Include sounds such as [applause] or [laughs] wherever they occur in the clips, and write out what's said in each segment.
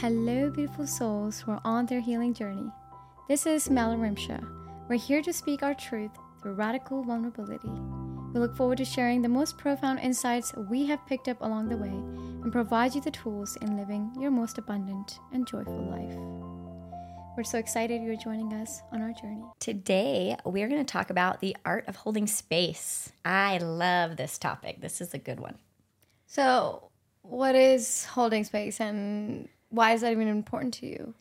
Hello, beautiful souls who are on their healing journey. This is Mel Rimsha. We're here to speak our truth through radical vulnerability. We look forward to sharing the most profound insights we have picked up along the way and provide you the tools in living your most abundant and joyful life. We're so excited you're joining us on our journey. Today, we're going to talk about the art of holding space. I love this topic. This is a good one. So, what is holding space and why is that even important to you?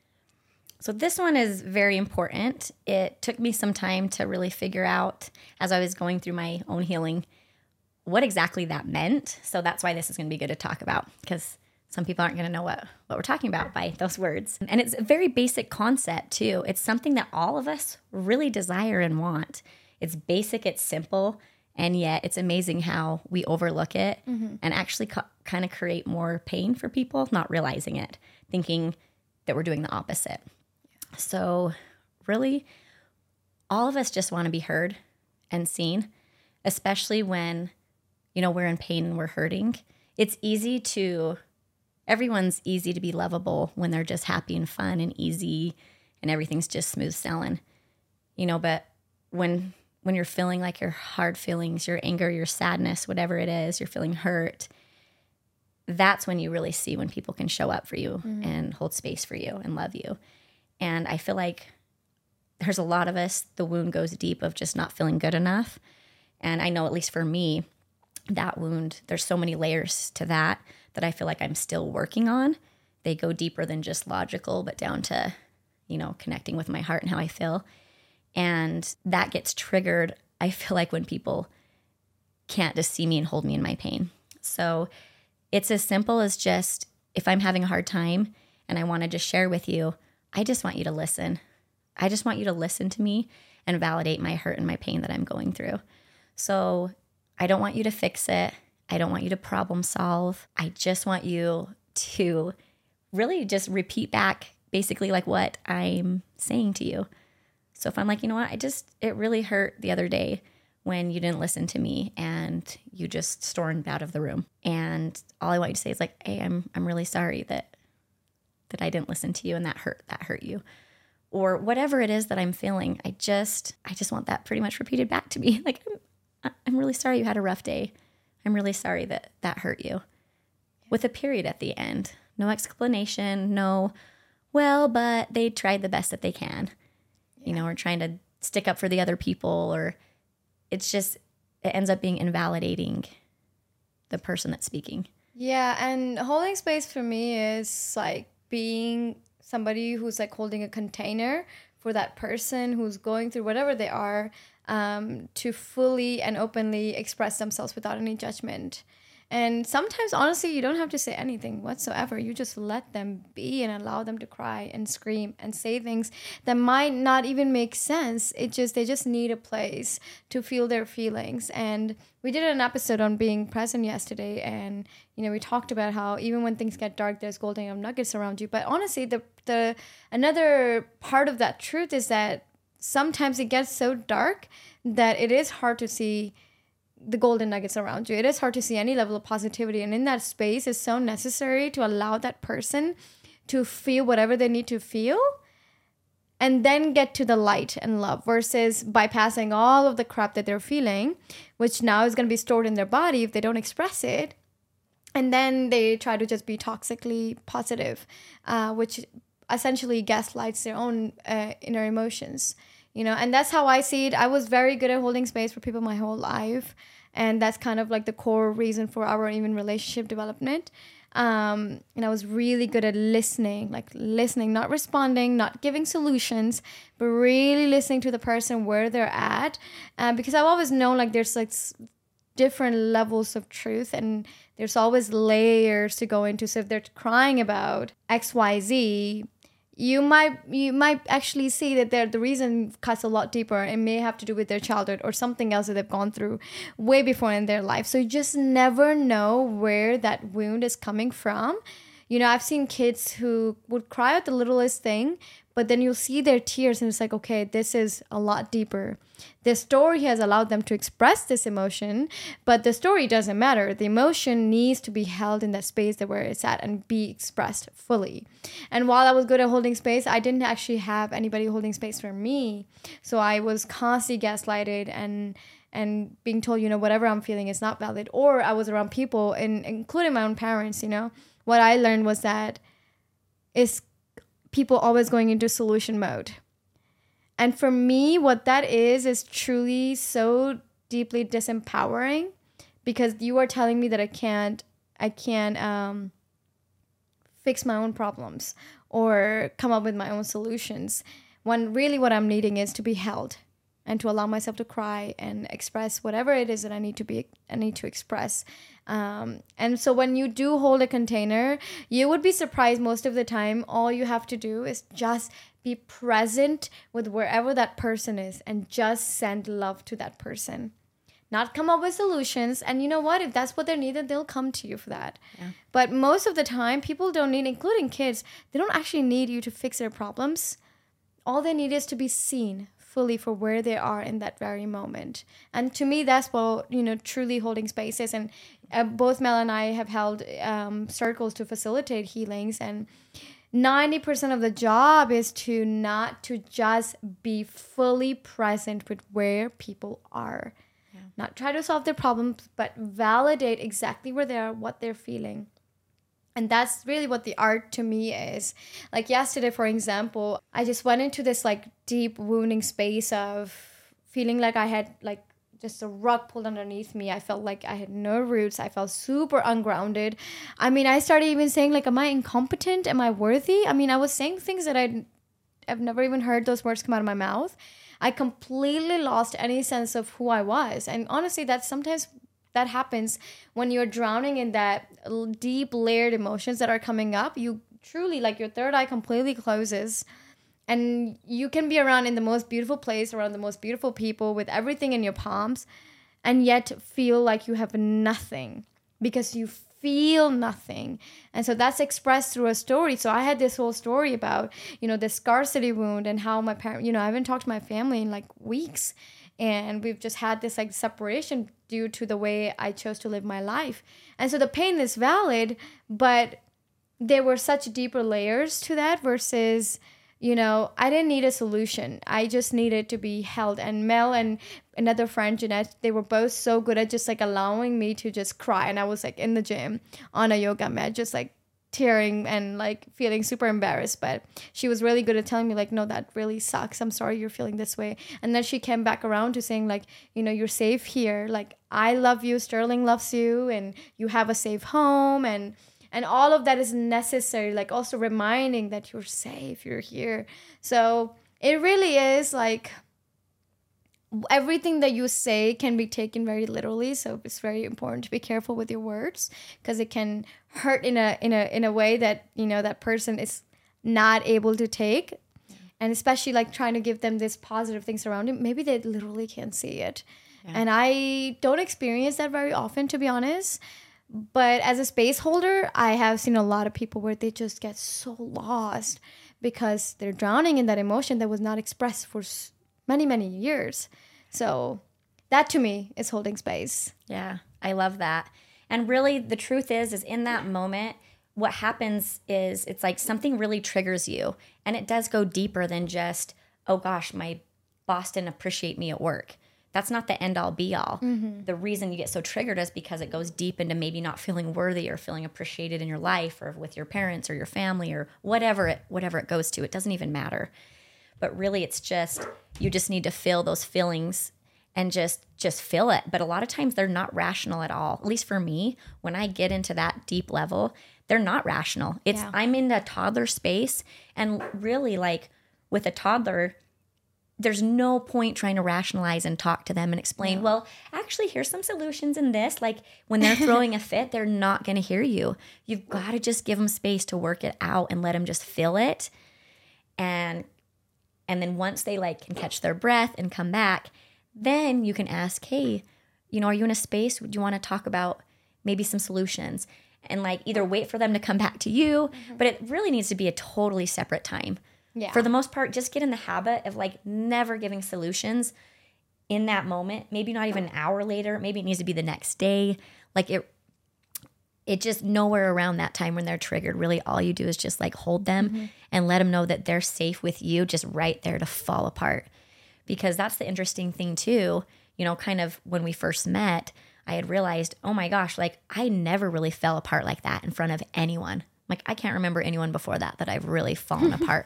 So, this one is very important. It took me some time to really figure out as I was going through my own healing what exactly that meant. So, that's why this is going to be good to talk about because some people aren't going to know what, what we're talking about by those words. And it's a very basic concept, too. It's something that all of us really desire and want. It's basic, it's simple, and yet it's amazing how we overlook it mm-hmm. and actually co- kind of create more pain for people, not realizing it, thinking that we're doing the opposite. So, really, all of us just want to be heard and seen, especially when, you know, we're in pain and we're hurting. It's easy to, everyone's easy to be lovable when they're just happy and fun and easy and everything's just smooth sailing, you know, but when, when you're feeling like your hard feelings, your anger, your sadness, whatever it is, you're feeling hurt, that's when you really see when people can show up for you mm-hmm. and hold space for you and love you. And I feel like there's a lot of us, the wound goes deep of just not feeling good enough. And I know, at least for me, that wound, there's so many layers to that that I feel like I'm still working on. They go deeper than just logical, but down to, you know, connecting with my heart and how I feel. And that gets triggered, I feel like, when people can't just see me and hold me in my pain. So it's as simple as just if I'm having a hard time and I want to just share with you, I just want you to listen. I just want you to listen to me and validate my hurt and my pain that I'm going through. So I don't want you to fix it. I don't want you to problem solve. I just want you to really just repeat back basically like what I'm saying to you. So if I'm like, you know what, I just, it really hurt the other day when you didn't listen to me and you just stormed out of the room. And all I want you to say is like, hey, I'm, I'm really sorry that that I didn't listen to you and that hurt that hurt you or whatever it is that I'm feeling. I just I just want that pretty much repeated back to me. [laughs] Like I'm I'm really sorry you had a rough day. I'm really sorry that that hurt you. With a period at the end. No explanation, no well, but they tried the best that they can. Yeah. You know, or trying to stick up for the other people or it's just it ends up being invalidating the person that's speaking. Yeah, and holding space for me is like being somebody who's like holding a container for that person who's going through whatever they are um, to fully and openly express themselves without any judgment. And sometimes, honestly, you don't have to say anything whatsoever. You just let them be and allow them to cry and scream and say things that might not even make sense. It just, they just need a place to feel their feelings. And we did an episode on being present yesterday. And, you know, we talked about how even when things get dark, there's golden nuggets around you. But honestly, the, the, another part of that truth is that sometimes it gets so dark that it is hard to see the golden nuggets around you. It is hard to see any level of positivity. And in that space, it's so necessary to allow that person to feel whatever they need to feel and then get to the light and love versus bypassing all of the crap that they're feeling, which now is going to be stored in their body if they don't express it. And then they try to just be toxically positive, uh, which essentially gaslights their own uh, inner emotions you know and that's how i see it. I was very good at holding space for people my whole life and that's kind of like the core reason for our even relationship development. Um, and i was really good at listening like listening not responding not giving solutions but really listening to the person where they're at uh, because i've always known like there's like different levels of truth and there's always layers to go into. So if they're crying about xyz you might you might actually see that they're, the reason cuts a lot deeper and may have to do with their childhood or something else that they've gone through way before in their life. So you just never know where that wound is coming from. You know, I've seen kids who would cry at the littlest thing, but then you'll see their tears and it's like okay this is a lot deeper. The story has allowed them to express this emotion but the story doesn't matter. The emotion needs to be held in that space that where it's at and be expressed fully. And while i was good at holding space i didn't actually have anybody holding space for me. So i was constantly gaslighted and and being told, you know, whatever I'm feeling is not valid. Or I was around people, and including my own parents, you know, what I learned was that is people always going into solution mode. And for me, what that is is truly so deeply disempowering because you are telling me that I can't, I can't um, fix my own problems or come up with my own solutions. When really what I'm needing is to be held and to allow myself to cry and express whatever it is that I need to be I need to express. Um, and so when you do hold a container, you would be surprised most of the time. All you have to do is just be present with wherever that person is and just send love to that person. Not come up with solutions. And you know what? If that's what they need, then they'll come to you for that. Yeah. But most of the time, people don't need, including kids, they don't actually need you to fix their problems. All they need is to be seen, fully for where they are in that very moment. And to me, that's what, you know, truly holding spaces. And uh, both Mel and I have held um, circles to facilitate healings. And 90% of the job is to not to just be fully present with where people are. Yeah. Not try to solve their problems, but validate exactly where they are, what they're feeling and that's really what the art to me is. Like yesterday for example i just went into this like deep wounding space of feeling like i had like just a rug pulled underneath me. I felt like i had no roots. I felt super ungrounded. I mean i started even saying like am i incompetent? Am i worthy? I mean i was saying things that i i've never even heard those words come out of my mouth. I completely lost any sense of who i was. And honestly that's sometimes that happens. When you're drowning in that deep layered emotions that are coming up you truly like your third eye completely closes. And you can be around in the most beautiful place around the most beautiful people with everything in your palms and yet feel like you have nothing because you feel nothing. And so that's expressed through a story. So i had this whole story about you know the scarcity wound and how my parent you know i haven't talked to my family in like weeks. And we've just had this like separation due to the way I chose to live my life. And so the pain is valid, but there were such deeper layers to that versus you know, I didn't need a solution. I just needed to be held. And Mel and another friend, Jeanette, they were both so good at just like allowing me to just cry. And I was like in the gym on a yoga mat, just like tearing and like feeling super embarrassed but she was really good at telling me like no that really sucks. I'm sorry you're feeling this way. And then she came back around to saying like you know you're safe here. Like i love you. Sterling loves you and you have a safe home. And and all of that is necessary like also reminding that you're safe you're here. So it really is like everything that you say can be taken very literally so it's very important to be careful with your words because it can hurt in a in a in a way that you know that person is not able to take. Mm. And especially like trying to give them this positive things around it maybe they literally can't see it. Yeah. and i don't experience that very often to be honest. But as a space holder i have seen a lot of people where they just get so lost because they're drowning in that emotion that was not expressed for many, many years. So that to me is holding space. Yeah, I love that. And really, the truth is, is in that moment, what happens is it's like something really triggers you, and it does go deeper than just, oh gosh, my boss didn't appreciate me at work. That's not the end all be all. Mm-hmm. The reason you get so triggered is because it goes deep into maybe not feeling worthy or feeling appreciated in your life or with your parents or your family or whatever it whatever it goes to. It doesn't even matter but really it's just you just need to feel those feelings and just just feel it but a lot of times they're not rational at all at least for me when i get into that deep level they're not rational it's yeah. i'm in a toddler space and really like with a toddler there's no point trying to rationalize and talk to them and explain, well, actually, here's some solutions in this. Like when they're throwing a [laughs] fit, they're not going to hear you. You've got to just give them space to work it out and let them just feel it and and then once they like can catch their breath and come back, then you can ask, hey, you know, are you in a space? Do you want to talk about maybe some solutions? And like either wait for them to come back to you, mm-hmm. but it really needs to be a totally separate time. Yeah. For the most part, just get in the habit of like never giving solutions in that moment. Maybe not even an hour later. Maybe it needs to be the next day. Like it it just nowhere around that time when they're triggered. Really, all you do is just like hold them mm-hmm. and let them know that they're safe with you, just right there to fall apart. Because that's the interesting thing, too. You know, kind of when we first met, I had realized, oh my gosh, like I never really fell apart like that in front of anyone. Like I can't remember anyone before that that I've really fallen [laughs] apart.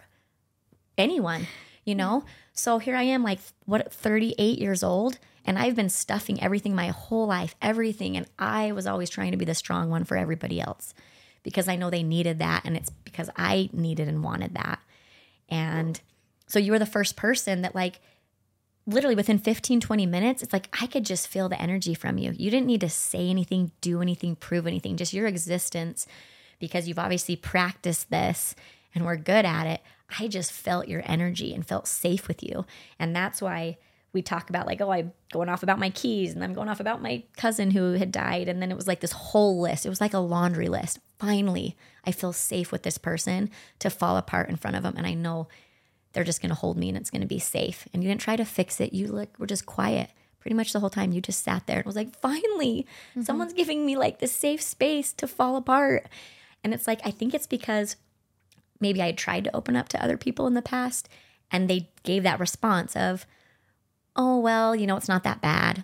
Anyone, you know? So here I am, like, what, 38 years old and I've been stuffing everything my whole life, everything. And I was always trying to be the strong one for everybody else because I know they needed that. And it's because I needed and wanted that. And so you were the first person that, like, literally within 15, 20 minutes, it's like I could just feel the energy from you. You didn't need to say anything, do anything, prove anything, just your existence because you've obviously practiced this and we're good at it. I just felt your energy and felt safe with you. And that's why we talk about like, oh, I'm going off about my keys and I'm going off about my cousin who had died. And then it was like this whole list. It was like a laundry list. Finally, I feel safe with this person to fall apart in front of them. And I know they're just going to hold me and it's going to be safe. And you didn't try to fix it. You like were just quiet pretty much the whole time. You just sat there and was like, finally, mm-hmm. someone's giving me like this safe space to fall apart. And it's like, I think it's because maybe I had tried to open up to other people in the past and they gave that response of, oh, well, you know, it's not that bad.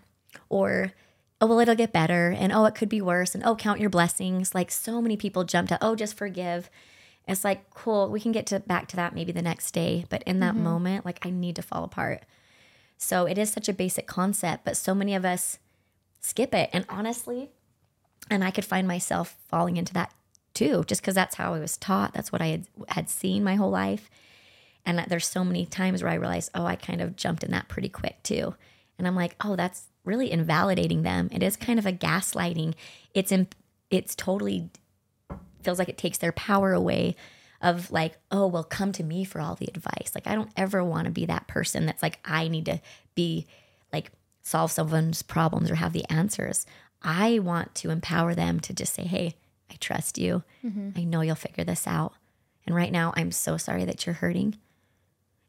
Or, oh, well, it'll get better. And oh, it could be worse. And oh, count your blessings. Like so many people jump to, oh, just forgive. It's like, cool, we can get to back to that maybe the next day. But in that mm-hmm. moment, like I need to fall apart. So it is such a basic concept, but so many of us skip it. And honestly, and I could find myself falling into that too, just because that's how I was taught. That's what I had, had seen my whole life. And there's so many times where I realized, oh, I kind of jumped in that pretty quick too. And I'm like, oh, that's really invalidating them. It is kind of a gaslighting. It's in, it's totally feels like it takes their power away of like, oh, well, come to me for all the advice. Like I don't ever want to be that person that's like I need to be like solve someone's problems or have the answers. I want to empower them to just say, "Hey, I trust you. Mm-hmm. I know you'll figure this out." And right now, I'm so sorry that you're hurting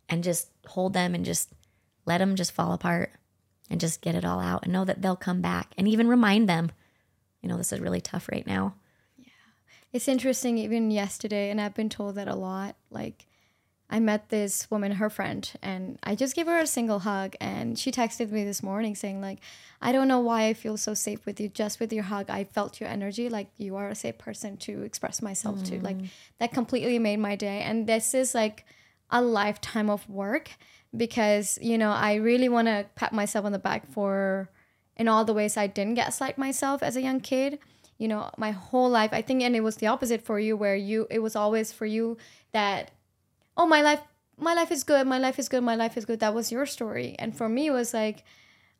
and just hold them and just let them just fall apart and just get it all out and know that they'll come back and even remind them, you know, this is really tough right now. Yeah. It's interesting, even yesterday, and I've been told that a lot. Like, I met this woman, her friend, and I just gave her a single hug. And she texted me this morning saying, like, I don't know why I feel so safe with you. Just with your hug, I felt your energy. Like, you are a safe person to express myself mm. to. Like, mm. that completely made my day. And this is like, a lifetime of work because you know I really want to pat myself on the back for in all the ways I didn't get gaslight myself as a young kid. You know, my whole life I think and it was the opposite for you where you it was always for you that oh my life my life is good, my life is good, my life is good. That was your story. And for me it was like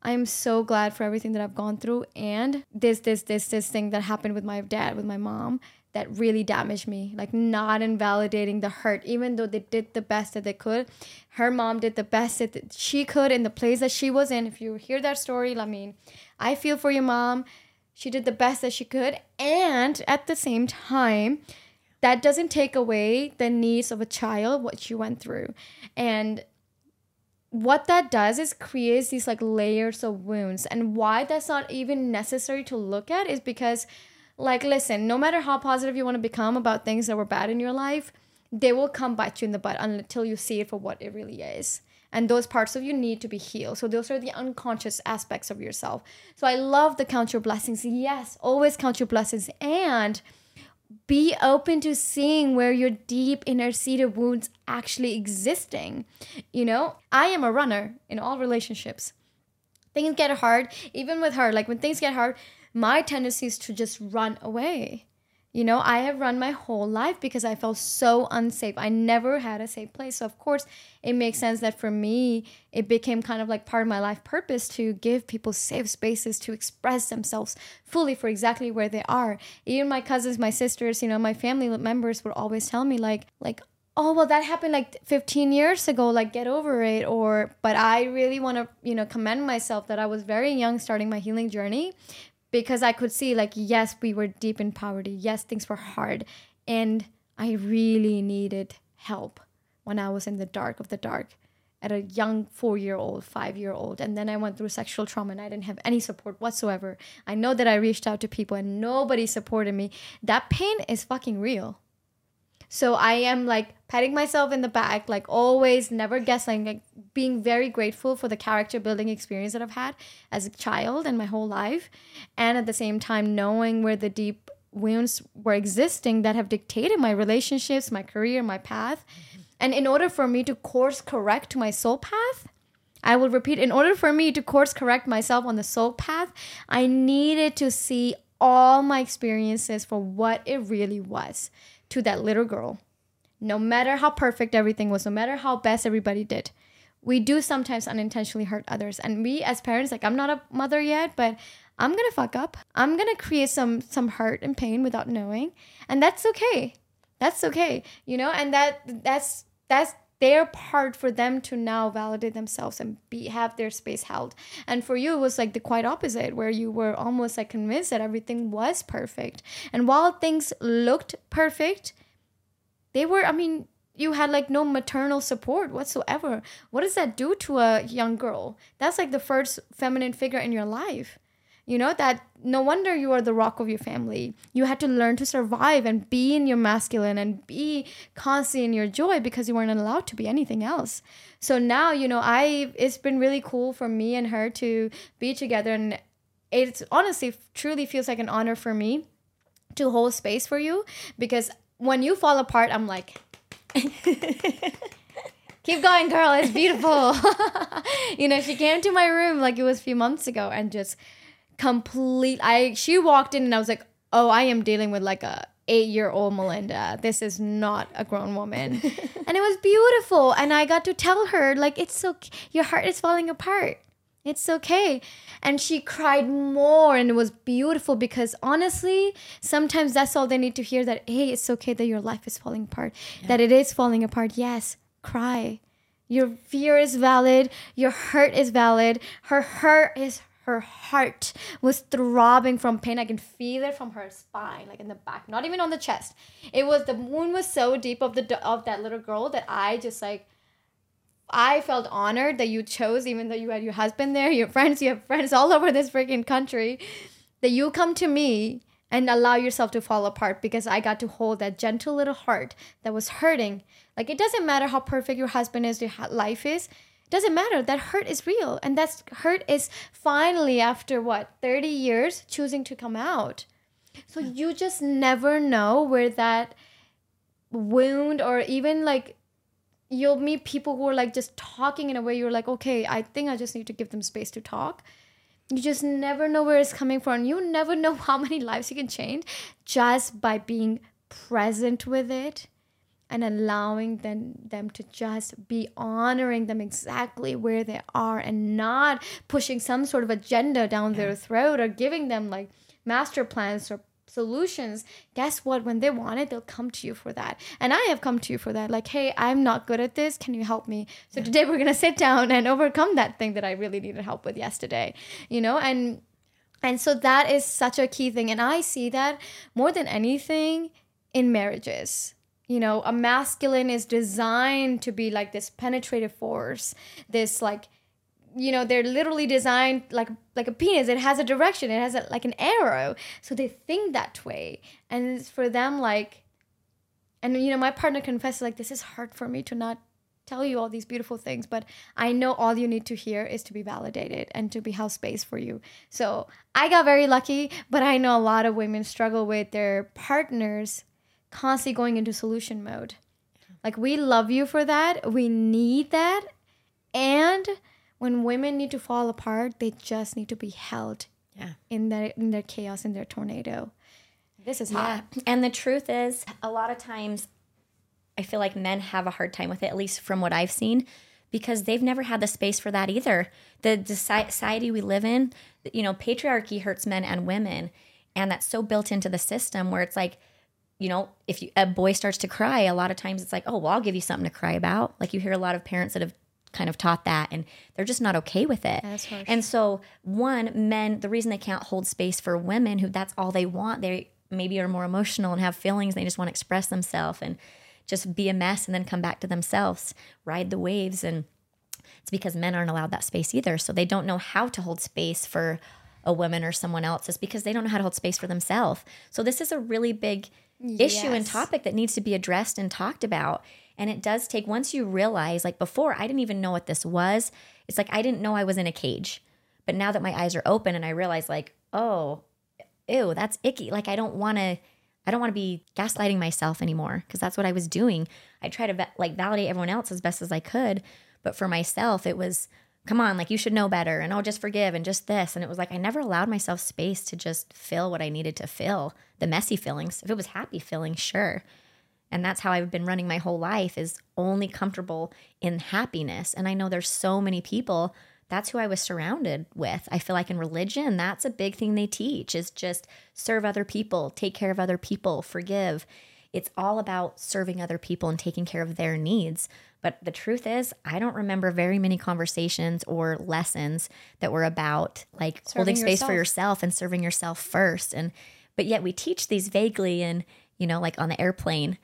I'm so glad for everything that I've gone through and this this this this thing that happened with my dad with my mom that really damaged me like not invalidating the hurt even though they did the best that they could her mom did the best that she could in the place that she was in if you hear that story i mean i feel for your mom she did the best that she could and at the same time that doesn't take away the needs of a child what she went through and what that does is creates these like layers of wounds and why that's not even necessary to look at is because like, listen, no matter how positive you want to become about things that were bad in your life, they will come bite you in the butt until you see it for what it really is. And those parts of you need to be healed. So those are the unconscious aspects of yourself. So I love the count your blessings. Yes, always count your blessings and be open to seeing where your deep inner seated wounds actually existing. You know, I am a runner in all relationships. Things get hard, even with her. Like when things get hard, my tendency is to just run away. You know, I have run my whole life because I felt so unsafe. I never had a safe place. So, of course, it makes sense that for me, it became kind of like part of my life purpose to give people safe spaces to express themselves fully for exactly where they are. Even my cousins, my sisters, you know, my family members would always tell me, like, like, oh well that happened like 15 years ago like get over it or but i really want to you know commend myself that i was very young starting my healing journey because I could see like yes, we were deep in poverty. Yes, things were hard and I really needed help when I was in the dark of the dark at a young four year old, five year old. And then I went through sexual trauma and I didn't have any support whatsoever. I know that I reached out to people and nobody supported me. That pain is fucking real. So I am like patting myself in the back, like always, never guessing, like being very grateful for the character building experience that I've had as a child and my whole life. And at the same time, knowing where the deep wounds were existing that have dictated my relationships, my career, my path. And in order for me to course correct my soul path, I will repeat, in order for me to course correct myself on the soul path, I needed to see all my experiences for what it really was to that little girl. No matter how perfect everything was, no matter how best everybody did, we do sometimes unintentionally hurt others. And we as parents, like I'm not a mother yet, but I'm gonna fuck up. I'm gonna create some some hurt and pain without knowing. And that's okay. That's okay. You know, and that that's that's their part for them to now validate themselves and be have their space held. And for you, it was like the quite opposite, where you were almost like convinced that everything was perfect. And while things looked perfect, they were. I mean, you had like no maternal support whatsoever. What does that do to a young girl? That's like the first feminine figure in your life you know that no wonder you are the rock of your family. You had to learn to survive and be in your masculine and be constantly in your joy because you weren't allowed to be anything else. So now you know i it's been really cool for me and her to be together and it's honestly truly feels like an honor for me to hold space for you because when you fall apart i'm like [laughs] keep going girl it's beautiful. [laughs] You know she came to my room like it was a few months ago and just complete I she walked in and I was like, "Oh, I am dealing with like a 8-year-old Melinda. This is not a grown woman." [laughs] and it was beautiful and I got to tell her like it's okay. Your heart is falling apart. It's okay. And she cried more and it was beautiful because honestly, sometimes that's all they need to hear that hey, it's okay that your life is falling apart. Yeah. That it is falling apart. Yes, cry. Your fear is valid. Your hurt is valid. Her hurt is her heart was throbbing from pain. I can feel it from her spine, like in the back, not even on the chest. It was the wound was so deep of the of that little girl that I just like I felt honored that you chose, even though you had your husband there, your friends, you have friends all over this freaking country, that you come to me and allow yourself to fall apart because I got to hold that gentle little heart that was hurting. Like it doesn't matter how perfect your husband is, your life is doesn't matter that hurt is real and that hurt is finally after what 30 years choosing to come out. So you just never know where that wound or even like you'll meet people who are like just talking in a way you're like okay i think i just need to give them space to talk. You just never know where it's coming from. You never know [laughs] how many lives you can change just by being present with it and allowing them, them to just be honoring them exactly where they are and not pushing some sort of agenda down their throat or giving them like master plans or solutions. Guess what? When they want it they'll come to you for that. And i have come to you for that. Like hey i'm not good at this. Can you help me? So yeah. today we're gonna sit down and overcome that thing that i really needed help with yesterday you know? And and so that is such a key thing. And i see that more than anything in marriages you know a masculine is designed to be like this penetrative force this like you know they're literally designed like like a penis. It has a direction. It has a, like an arrow. So they think that way. And it's for them like and you know my partner confessed like this is hard for me to not tell you all these beautiful things but i know all you need to hear is to be validated and to be held space for you. So i got very lucky but i know a lot of women struggle with their partners constantly going into solution mode. Like we love you for that. We need that. And when women need to fall apart, they just need to be held yeah. in their in their chaos, in their tornado. This is hot. Yeah. And the truth is, a lot of times I feel like men have a hard time with it, at least from what I've seen, because they've never had the space for that either. The society we live in, you know, patriarchy hurts men and women. And that's so built into the system where it's like, you know, if you, a boy starts to cry, a lot of times it's like, oh, well, I'll give you something to cry about. Like you hear a lot of parents that have kind of taught that and they're just not okay with it. And so, one, men, the reason they can't hold space for women who that's all they want, they maybe are more emotional and have feelings, they just want to express themselves and just be a mess and then come back to themselves, ride the waves. And it's because men aren't allowed that space either. So they don't know how to hold space for a woman or someone else. It's because they don't know how to hold space for themselves. So this is a really big issue and topic that needs to be addressed and talked about. And it does take, once you realize, like before, I didn't even know what this was. It's like I didn't know I was in a cage. But now that my eyes are open and I realize, like, oh, ew, that's icky. Like, I don't want to. I don't want to be gaslighting myself anymore because that's what I was doing. I try to like validate everyone else as best as I could, but for myself, it was, come on, like you should know better, and oh, just forgive and just this, and it was like I never allowed myself space to just fill what I needed to fill, the messy feelings. If it was happy feelings, sure, and that's how I've been running my whole life is only comfortable in happiness. And I know there's so many people that's who I was surrounded with. I feel like in religion, that's a big thing they teach is just serve other people, take care of other people, forgive. It's all about serving other people and taking care of their needs. But the truth is, I don't remember very many conversations or lessons that were about like holding Serving space for yourself. yourself and serving yourself first. And but yet we teach these vaguely and you know, like on the airplane,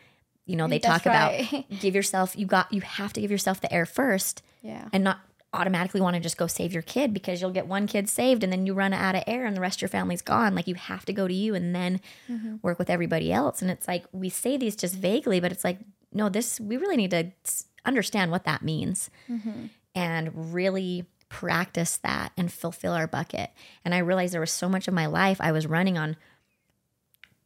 you know, they mm, That's talk right. about [laughs] give yourself you got you have to give yourself the air first Yeah. and not automatically want to just go save your kid because you'll get one kid saved and then you run out of air and the rest of your family's gone. Like you have to go to you and then mm-hmm. work with everybody else. And it's like we say these just vaguely, but it's like, no, this, we really need to understand what that means mm-hmm. and really practice that and fulfill our bucket. And I realized there was so much of my life I was running on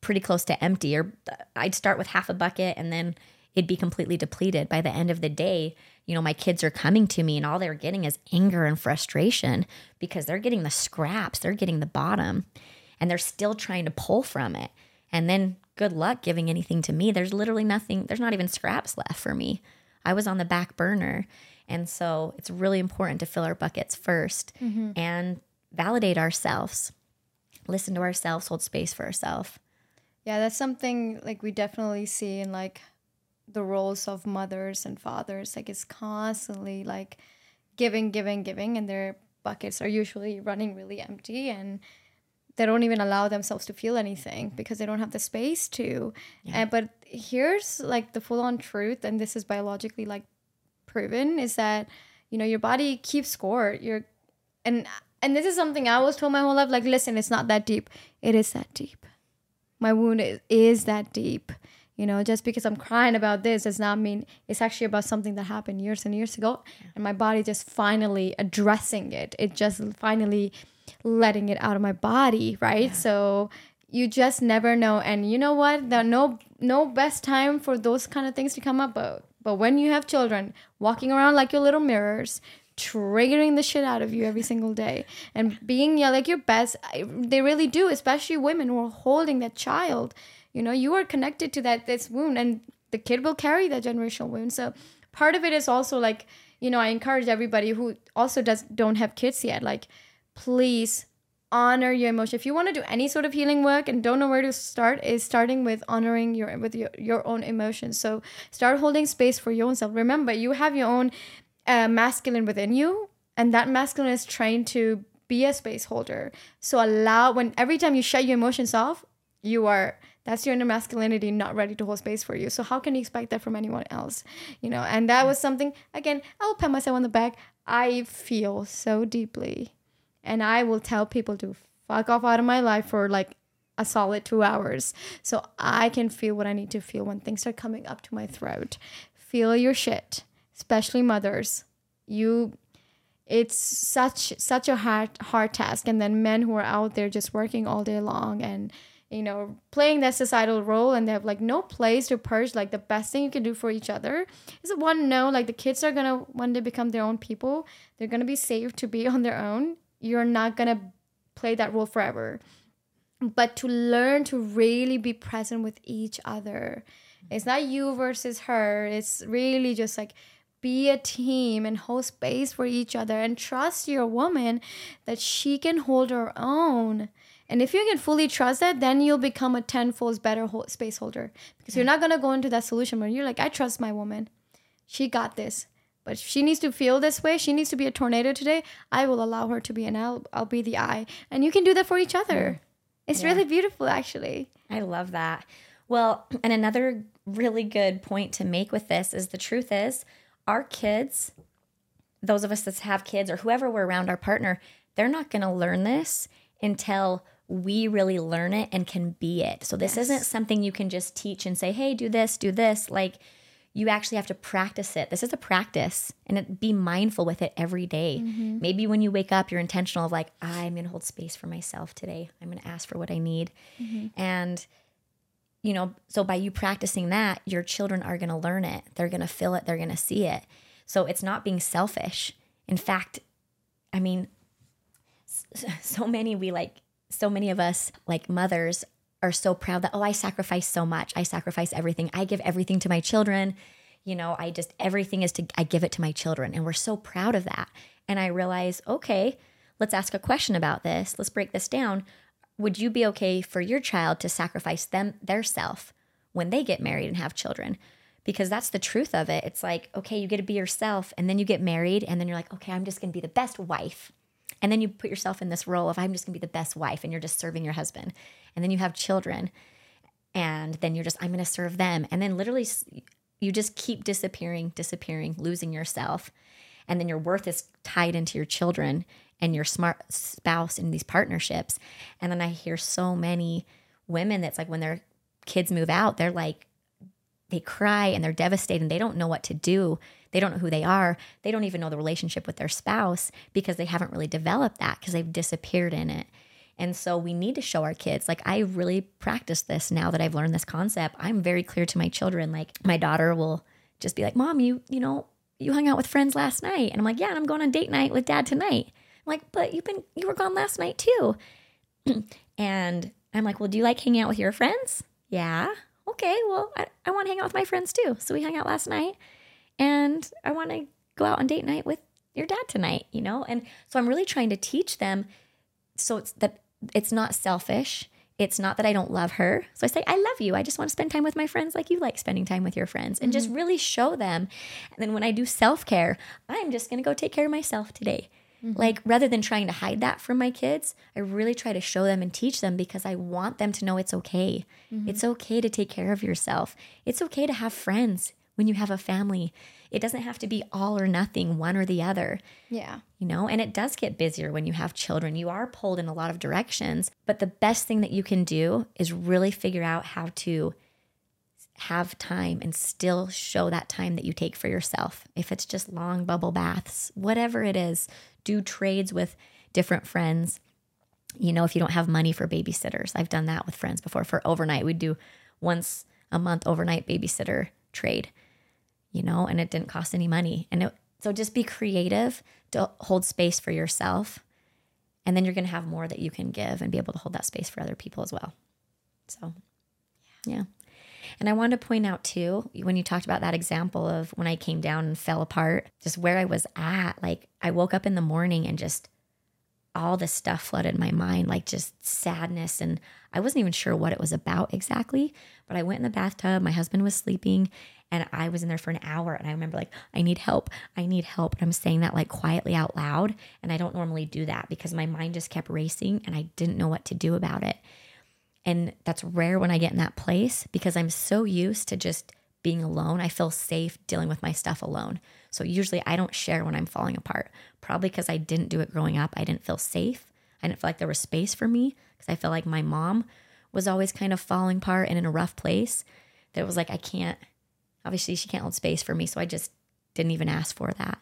pretty close to empty or uh, I'd start with half a bucket and then it'd be completely depleted by the end of the day you know my kids are coming to me and all they're getting is anger and frustration because they're getting the scraps they're getting the bottom and they're still trying to pull from it. And then good luck giving anything to me. There's literally nothing there's not even scraps left for me. I was on the back burner. And so it's really important to fill our buckets 1st mm-hmm. and validate ourselves. Listen to ourselves hold space for ourselves Yeah, that's something like we definitely see in like the roles of mothers and fathers. Like it's constantly like giving, giving, giving, and their buckets are usually running really empty and they don't even allow themselves to feel anything because they don't have the space to. And but here's like the full on truth, and this is biologically like proven, is that you know your body keeps score. you're and and this is something I was told my whole life. Like, listen, it's not that deep. It is that deep my wound is, is that deep you know just because i'm crying about this does not mean it's actually about something that happened years and years ago. And my body just finally addressing it. It just finally letting it out of my body right? So you just never know. And you know what? There no no best time for those kind of things to come up. But but when you have children walking around like your little mirrors triggering the shit out of you every single day and being yeah like your best I- they really do especially women who are holding that child you know you are connected to that this wound and the kid will carry that generational wound. So part of it is also like you know i encourage everybody who also does don't have kids yet like please honor your emotion. If you want to do any sort of healing work and don't know where to start is starting with honoring your with your, your own emotions. So start holding space for your own self. Remember you have your own uh, masculine within you and that masculine is trained to be a space holder. So allow when every time you shut your emotions off you are that's your inner masculinity not ready to hold space for you. So how can you expect that from anyone else? You know and that was something again i'll pat myself on the back. I feel so deeply. And i will tell people to fuck off out of my life for like a solid two hours. So i can feel what i need to feel when things are coming up to my throat. Feel your shit especially mothers. You it's such such a hard hard task. And then men who are out there just working all day long and you know playing that societal role and they have like no place to purge like the best thing you can do for each other. Is one no like the kids are gonna one day become their own people they're gonna be safe to be [laughs] on their own. You're not gonna play that role forever. But to learn to really be present with each other. It's not you versus her. It's really just like be a team and hold space for each other and trust your woman that she can hold her own and if you can fully trust that then you'll become a tenfold better space holder. Because you're not going to go into that solution where you're like i trust my woman. She got this. But if she needs to feel this way she needs to be a tornado today i will allow her to be and i'll, I'll be the eye and you can do that for each other. Mm-hmm. It's really beautiful actually. I love that. Well, [clears throat] and another really good point to make with this is the truth is our kids, those of us that have kids or whoever we're around our partner, they're not going to learn this until we really learn it and can be it. So this yes. isn't something you can just teach and say, "Hey, do this, do this." Like you actually have to practice it. This is a practice and it, be mindful with it every day. Mm-hmm. Maybe when you wake up, you're intentional of like, I'm going to hold space for myself today. I'm going to ask for what I need. Mm-hmm. And, you know, so by you practicing that, your children are going to learn it. They're going to feel it. They're going to see it. So it's not being selfish. In fact, I mean, [laughs] so many we like, so many of us like mothers are so proud that, oh, I sacrifice so much. I sacrifice everything. I give everything to my children. You know, I just, everything is to, I give it to my children. And we're so proud of that. And I realize, okay, let's ask a question about this. Let's break this down. Would you be okay for your child to sacrifice them, their self, when they get married and have children? Because that's the truth of it. It's like, okay, you get to be yourself, and then you get married, and then you're like, okay, I'm just gonna be the best wife. And then you put yourself in this role of, I'm just gonna be the best wife, and you're just serving your husband. And then you have children and then you're just i'm going to serve them. And then literally you just keep disappearing disappearing losing yourself. And then your worth is tied into your children and your smart spouse in these partnerships. And then i hear so many women that's like when their kids move out they're like they cry and they're devastated and they don't know what to do they don't know who they are they don't even know the relationship with their spouse because they haven't really developed that because they've disappeared in it and so we need to show our kids. Like, I really practice this now that I've learned this concept. I'm very clear to my children. Like, my daughter will just be like, Mom, you, you know, you hung out with friends last night. And I'm like, Yeah, and I'm going on date night with dad tonight. I'm like, But you've been, you were gone last night too. [clears throat] and I'm like, Well, do you like hanging out with your friends? Yeah. Okay. Well, I, I want to hang out with my friends too. So we hung out last night and I want to go out on date night with your dad tonight, you know? And so I'm really trying to teach them so it's that it's not selfish. It's not that I don't love her. So I say, I love you. I just want to spend time with my friends like you like spending time with your friends and mm-hmm. just really show them. And then when I do self care, I'm just going to go take care of myself today. Mm-hmm. Like rather than trying to hide that from my kids, I really try to show them and teach them because I want them to know it's okay. Mm-hmm. It's okay to take care of yourself. It's okay to have friends when you have a family. It doesn't have to be all or nothing, one or the other. Yeah. You know, and it does get busier when you have children. You are pulled in a lot of directions, but the best thing that you can do is really figure out how to have time and still show that time that you take for yourself. If it's just long bubble baths, whatever it is, do trades with different friends. You know, if you don't have money for babysitters, I've done that with friends before for overnight. We'd do once a month overnight babysitter trade you know, and it didn't cost any money. And it, so just be creative to hold space for yourself. And then you're going to have more that you can give and be able to hold that space for other people as well. So, yeah. And I wanted to point out too, when you talked about that example of when I came down and fell apart, just where I was at, like I woke up in the morning and just all this stuff flooded my mind, like just sadness. And I wasn't even sure what it was about exactly. But I went in the bathtub, my husband was sleeping, and I was in there for an hour. And I remember, like, I need help. I need help. And I'm saying that like quietly out loud. And I don't normally do that because my mind just kept racing and I didn't know what to do about it. And that's rare when I get in that place because I'm so used to just being alone. I feel safe dealing with my stuff alone. So usually I don't share when I'm falling apart, probably because I didn't do it growing up. I didn't feel safe. I didn't feel like there was space for me because I felt like my mom was always kind of falling apart and in a rough place. That was like, I can't, obviously, she can't hold space for me. So I just didn't even ask for that.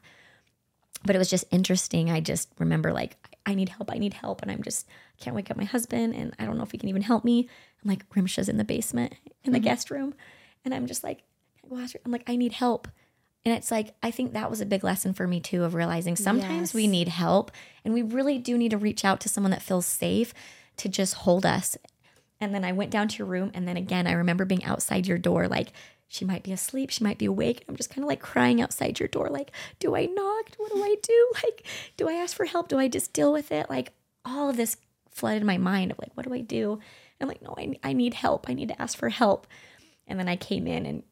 But it was just interesting. I just remember, like, I need help. I need help. And I'm just, I can't wake up my husband. And I don't know if he can even help me. I'm like, Rimsha's in the basement, in the mm-hmm. guest room. And I'm just like, I'm like, I need help. And it's like, I think that was a big lesson for me too of realizing sometimes yes. we need help and we really do need to reach out to someone that feels safe to just hold us. And then I went down to your room. And then again, I remember being outside your door, like, she might be asleep, she might be awake. I'm just kind of like crying outside your door, like, do I knock? What do I do? [laughs] Like, do I ask for help? Do I just deal with it? Like, all of this flooded my mind of like, what do I do? I'm like, no, I, I need help. I need to ask for help. And then I came in and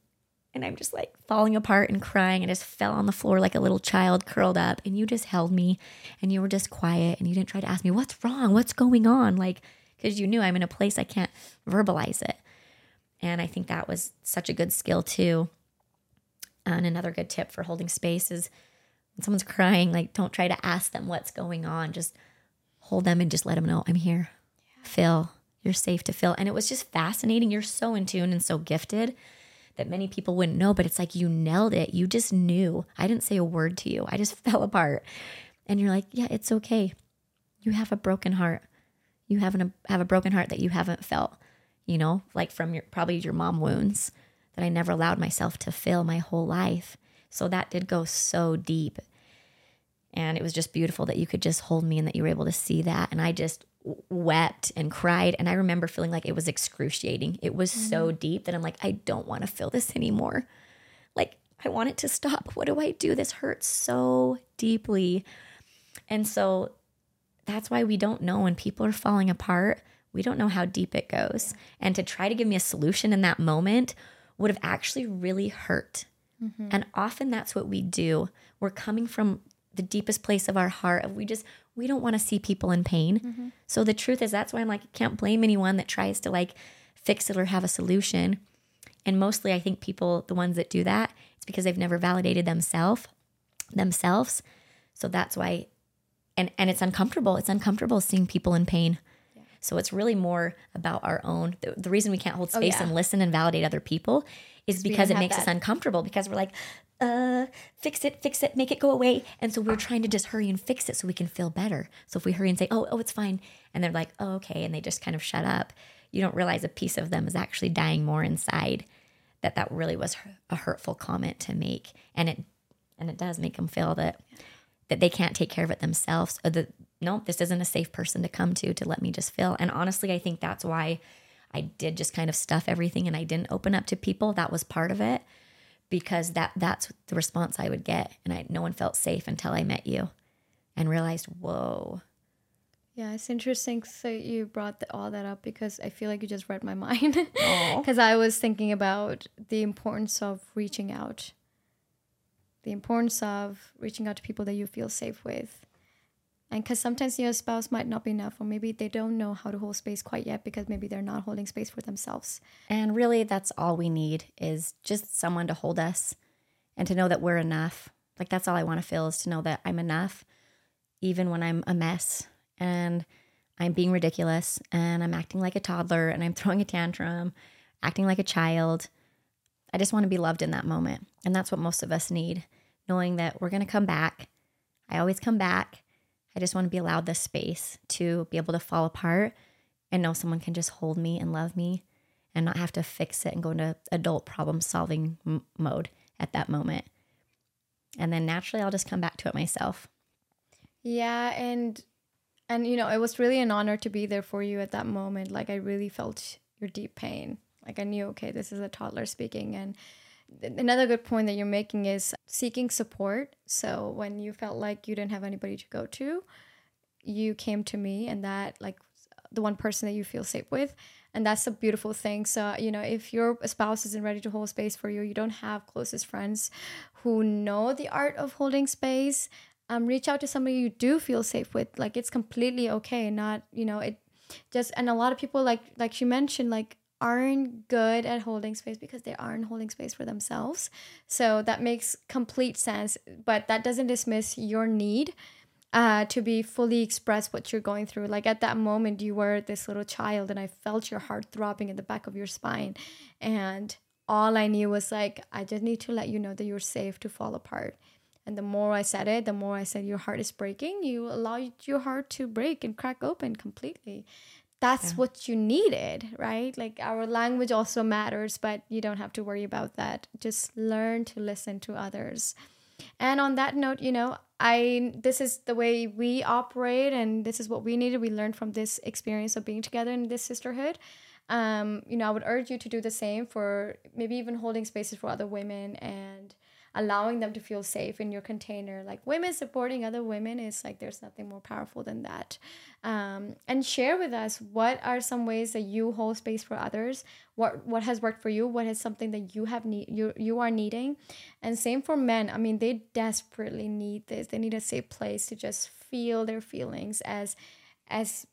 and I'm just like falling apart and crying. I just fell on the floor like a little child curled up. And you just held me and you were just quiet and you didn't try to ask me, What's wrong? What's going on? Like, because you knew I'm in a place I can't verbalize it. And I think that was such a good skill too. And another good tip for holding space is when someone's crying, like don't try to ask them what's going on. Just hold them and just let them know I'm here. Yeah. Feel you're safe to feel. And it was just fascinating. You're so in tune and so gifted that many people wouldn't know, but it's like you nailed it. You just knew. I didn't say a word to you. I just [laughs] fell apart. And you're like, yeah, it's okay. You have a broken heart. You have, an, have a broken heart that you haven't felt, you know, like from your probably your mom wounds that I never allowed myself to feel my whole life. So that did go so deep. And it was just beautiful that you could just hold me and that you were able to see that. And I just wept and cried. And I remember feeling like it was excruciating. It was mm-hmm. so deep that I'm like, I don't want to feel this anymore. Like, I want it to stop. What do I do? This hurts so deeply. And so that's why we don't know when people are falling apart. We don't know how deep it goes. And to try to give me a solution in that moment would have actually really hurt. Mm-hmm. And often that's what we do. We're coming from the deepest place of our heart. of We just we don't want to see people in pain. Mm-hmm. So the truth is that's why I'm like I can't blame anyone that tries to like fix it or have a solution. And mostly I think people the ones that do that it's because they've never validated themselves themselves. So that's why and and it's uncomfortable. It's uncomfortable seeing people in pain. Yeah. So it's really more about our own. The, the reason we can't hold oh, space oh, yeah. and listen and validate other people is because it makes that. us uncomfortable because we're like, uh, fix it, fix it, make it go away. And so we're trying to just hurry and fix it so we can feel better. So if we hurry and say, oh, oh, it's fine, and they're like, oh, okay, and they just kind of shut up, you don't realize a piece of them is actually dying more inside. That that really was a hurtful comment to make, and it and it does make them feel that that they can't take care of it themselves. Or that no, this isn't a safe person to come to to let me just feel. And honestly, I think that's why I did just kind of stuff everything and I didn't open up to people. That was part of it because that that's the response I would get, and I no one felt safe until I met you, and realized, whoa. Yeah, it's interesting that you brought the, all that up because I feel like you just read my [laughs] mind. Because I was thinking about the importance of reaching out, the importance of reaching out to people that you feel safe with, and because sometimes your spouse might not be enough or maybe they don't know how to hold space quite yet because maybe they're not holding space for themselves. And really that's all we need is just someone to hold us and to know that we're enough. Like that's all i want to feel is to know that i'm enough even when i'm a mess. And i'm being ridiculous and i'm acting like a toddler and i'm [laughs] throwing a tantrum acting like a child. I just want to be loved in that moment and that's what most of us need knowing that we're going to come back. I always come back I just want to be allowed the space to be able to fall apart and know someone can just hold me and love me and not have to fix it and go into adult problem solving m- mode at that moment. And then naturally I'll just come back to it myself. Yeah, and and you know, it was really an honor to be there for you at that moment. Like I really felt your deep pain. Like I knew okay, this is a toddler speaking and another good point that you're making is seeking support. So when you felt like you didn't have anybody to go to, you came to me and that like the one person that you feel safe with. And that's a beautiful thing. So you know if your spouse isn't ready to hold space for you you don't have closest friends who know the art of holding space um reach out to somebody you do feel safe with. Like it's completely okay. Not you know it just and a lot of people like like she mentioned like aren't good at holding space because they aren't holding space for themselves. So that makes complete sense, but that doesn't dismiss your need uh, to be fully express what you're going through. Like at that moment, you were this little child, and I felt your heart throbbing in the back of your spine. And all I knew was like, I just need to let you know that you're safe to fall apart. And the more I said it, the more I said, Your heart is breaking. You allow your heart to break and crack open completely that's yeah. what you needed, right? Like our language also matters, but you don't have to worry about that. Just learn to listen to others. And on that note, you know, I this is the way we operate and this is what we needed. We learned from this experience of being together in this sisterhood. Um, you know, I would urge you to do the same for maybe even holding spaces for other women and allowing them to feel safe in your container. Like women supporting other women is like there's nothing more powerful than that. Um, and share with us what are some ways that you hold space for others. What what has worked for you? What is something that you have need you you are needing? And same for men. I mean, they desperately need this. They need a safe place to just feel their feelings as as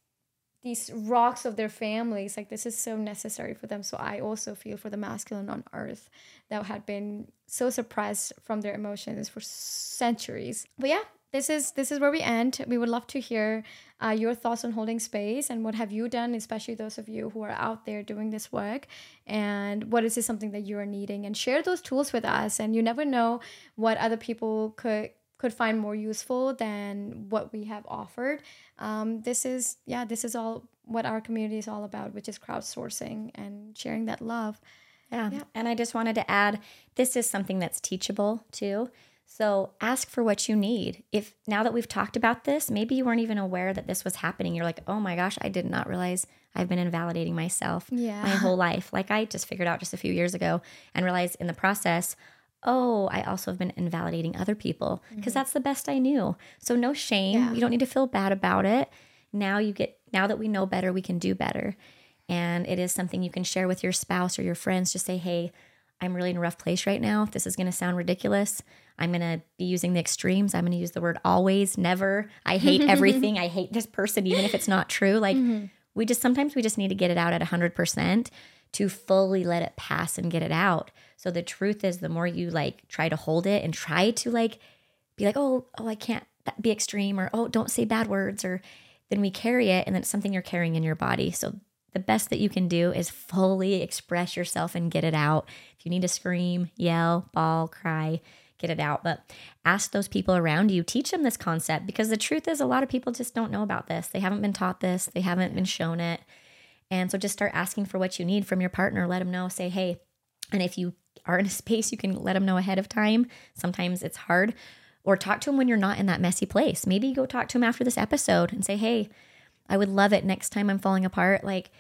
these rocks of their families like this is so necessary for them. So i also feel for the masculine on earth that had been so suppressed from their emotions for centuries. But yeah this is this is where we end. We would love to hear uh, your thoughts on holding space and what have you done especially those of you who are out there doing this work. And what is this something that you are needing? And share those tools with us. And you never know what other people could could find more useful than what we have offered. Um, this is, yeah, this is all what our community is all about, which is crowdsourcing and sharing that love. Yeah. yeah. And I just wanted to add this is something that's teachable too. So ask for what you need. If now that we've talked about this, maybe you weren't even aware that this was happening. You're like, oh my gosh, I did not realize I've been invalidating myself yeah. my whole life. Like I just figured out just a few years ago and realized in the process, oh, I also have been invalidating other people because mm-hmm. that's the best I knew. So no shame. Yeah. You don't need to feel bad about it. Now you get now that we know better, we can do better. And it is something you can share with your spouse or your friends. Just say, hey, I'm really in a rough place right now. This is going to sound ridiculous. I'm going to be using the extremes. I'm going to use the word always, never. I hate [laughs] everything. I hate this person, even if it's not true. Like, mm-hmm. we just sometimes we just need to get it out at 100% to fully let it pass and get it out. So the truth is the more you like try to hold it and try to like be like, "Oh, oh, I can't be extreme," or "Oh, don't say bad words," or then we carry it and then it's something you're carrying in your body. So the best that you can do is fully express yourself and get it out. If you need to scream, yell, bawl, cry, get it out. But ask those people around you, teach them this concept because the truth is, a lot of people just don't know about this. They haven't been taught this, they haven't been shown it. And so just start asking for what you need from your partner. Let them know, say, hey, and if you are in a space, you can let them know ahead of time. Sometimes it's hard. Or talk to them when you're not in that messy place. Maybe go talk to them after this episode and say, hey, I would love it next time I'm falling apart. Like,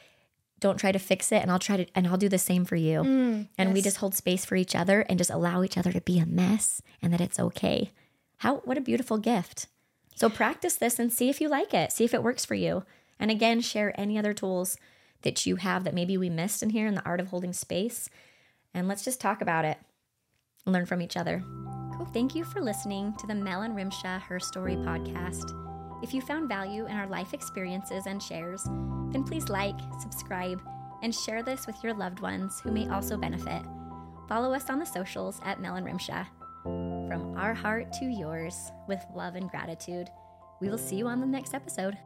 don't try to fix it and I'll try to and I'll do the same for you. Mm, and yes. we just hold space for each other and just allow each other to be a mess and that it's okay. How what a beautiful gift. So practice this and see if you like it. See if it works for you. And again, share any other tools that you have that maybe we missed in here in the art of holding space. And let's just talk about it and learn from each other. Cool. Thank you for listening to the Mel and Rimsha Her Story podcast. If you found value in our life experiences and shares, then please like, subscribe, and share this with your loved ones who may also benefit. Follow us on the socials at Mel and Rimsha. From our heart to yours, with love and gratitude. We will see you on the next episode.